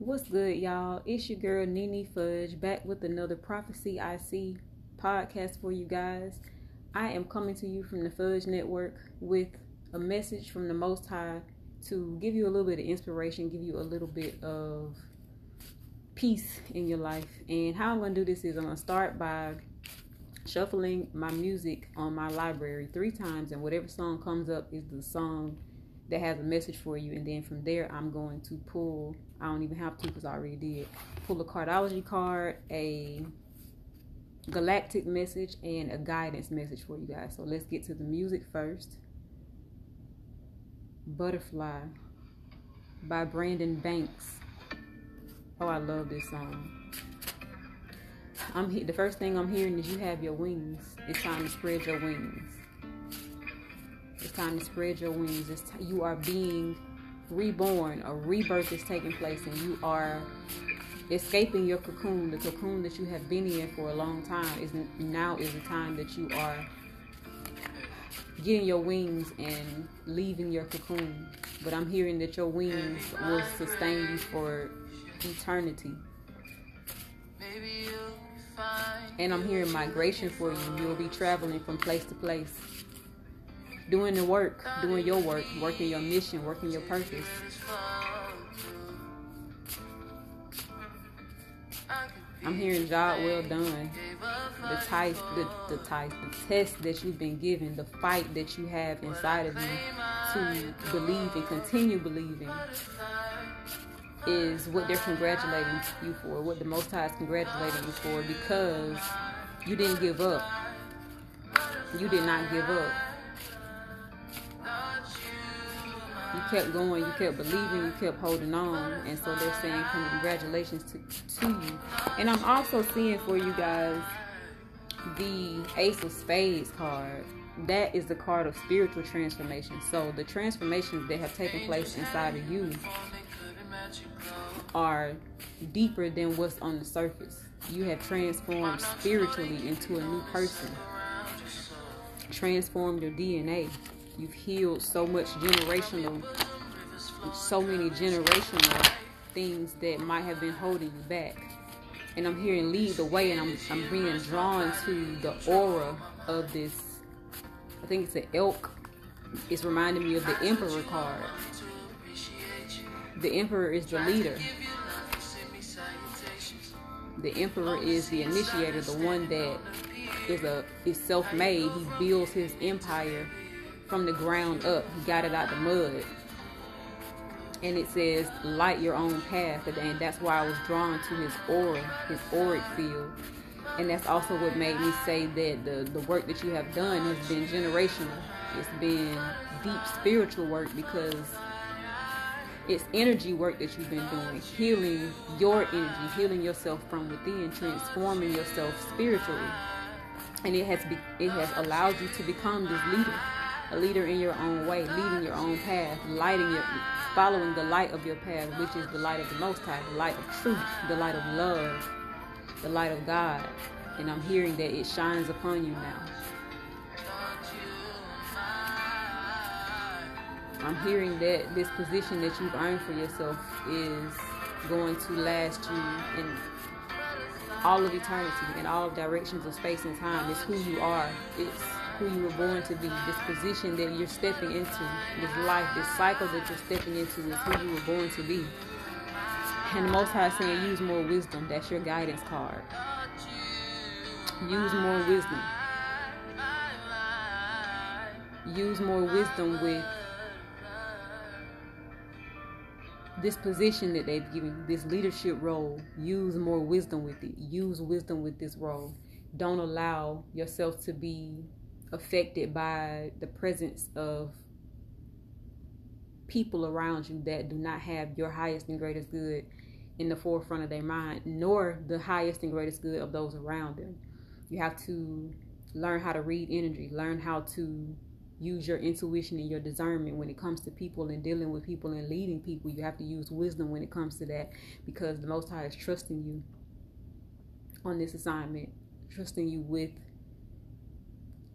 What's good, y'all? It's your girl Nene Fudge back with another Prophecy I See podcast for you guys. I am coming to you from the Fudge Network with a message from the Most High to give you a little bit of inspiration, give you a little bit of peace in your life. And how I'm going to do this is I'm going to start by shuffling my music on my library three times, and whatever song comes up is the song that has a message for you. And then from there, I'm going to pull, I don't even have to because I already did, pull a cardology card, a galactic message, and a guidance message for you guys. So let's get to the music first. Butterfly by Brandon Banks. Oh, I love this song. I'm he- the first thing I'm hearing is you have your wings. It's time to spread your wings. It's time to spread your wings. It's t- you are being reborn. A rebirth is taking place, and you are escaping your cocoon. The cocoon that you have been in for a long time is now is the time that you are getting your wings and leaving your cocoon. But I'm hearing that your wings will sustain you for eternity. And I'm hearing migration for you. You'll be traveling from place to place. Doing the work, doing your work, working your mission, working your purpose. I'm hearing job well done. The type, the, the type, the test that you've been given, the fight that you have inside of you to believe and continue believing is what they're congratulating you for, what the Most High is congratulating you for, because you didn't give up. You did not give up. You kept going, you kept believing, you kept holding on, and so they're saying congratulations to, to you. And I'm also seeing for you guys the Ace of Spades card. That is the card of spiritual transformation. So the transformations that have taken place inside of you are deeper than what's on the surface. You have transformed spiritually into a new person. Transformed your DNA. You've healed so much generational, so many generational things that might have been holding you back. And I'm hearing lead the way, and I'm I'm being drawn to the aura of this. I think it's an elk. It's reminding me of the Emperor card. The Emperor is the leader. The Emperor is the initiator, the one that is a is self-made. He builds his empire from the ground up. He got it out the mud. And it says, light your own path. And that's why I was drawn to his aura, his auric field. And that's also what made me say that the, the work that you have done has been generational. It's been deep spiritual work because it's energy work that you've been doing, healing your energy, healing yourself from within, transforming yourself spiritually. And it has be, it has allowed you to become this leader a leader in your own way, leading your own path, lighting your, following the light of your path, which is the light of the Most High, the light of truth, the light of love, the light of God. And I'm hearing that it shines upon you now. I'm hearing that this position that you've earned for yourself is going to last you in all of eternity, in all directions of space and time. It's who you are. It's who you were born to be, this position that you're stepping into, this life, this cycle that you're stepping into is who you were born to be. And the Most High saying, use more wisdom. That's your guidance card. Use more wisdom. Use more wisdom with this position that they've given you, this leadership role. Use more wisdom with it. Use wisdom with this role. Don't allow yourself to be affected by the presence of people around you that do not have your highest and greatest good in the forefront of their mind, nor the highest and greatest good of those around them. You have to learn how to read energy, learn how to use your intuition and your discernment when it comes to people and dealing with people and leading people. You have to use wisdom when it comes to that because the Most High is trusting you on this assignment, trusting you with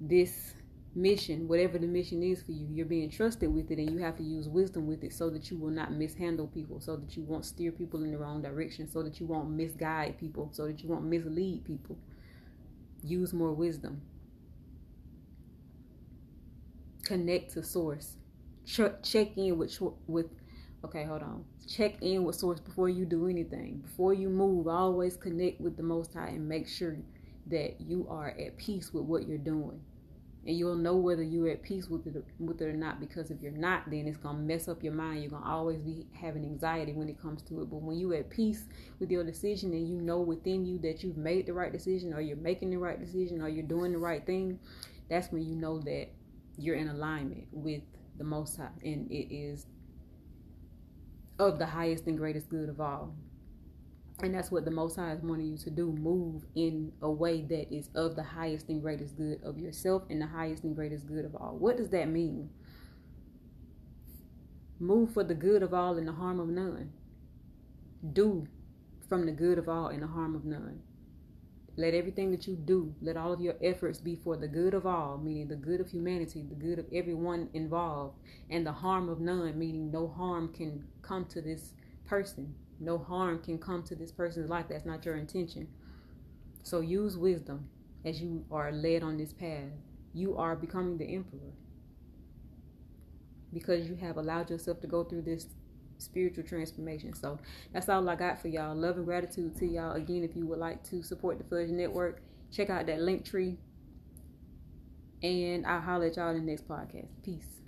this mission, whatever the mission is for you, you're being trusted with it and you have to use wisdom with it so that you will not mishandle people, so that you won't steer people in the wrong direction, so that you won't misguide people, so that you won't mislead people. Use more wisdom. Connect to source. Ch- check in with with okay, hold on. Check in with source before you do anything. Before you move, always connect with the most high and make sure that you are at peace with what you're doing and you'll know whether you're at peace with it with it or not because if you're not then it's gonna mess up your mind. You're gonna always be having anxiety when it comes to it. But when you're at peace with your decision and you know within you that you've made the right decision or you're making the right decision or you're doing the right thing that's when you know that you're in alignment with the most high. And it is of the highest and greatest good of all and that's what the Most High is wanting you to do. Move in a way that is of the highest and greatest good of yourself and the highest and greatest good of all. What does that mean? Move for the good of all and the harm of none. Do from the good of all and the harm of none. Let everything that you do, let all of your efforts be for the good of all, meaning the good of humanity, the good of everyone involved, and the harm of none, meaning no harm can come to this person no harm can come to this person's life. That's not your intention. So use wisdom as you are led on this path. You are becoming the emperor because you have allowed yourself to go through this spiritual transformation. So that's all I got for y'all. Love and gratitude to y'all. Again, if you would like to support the Fudge Network, check out that Linktree. And I'll holler at y'all in the next podcast. Peace.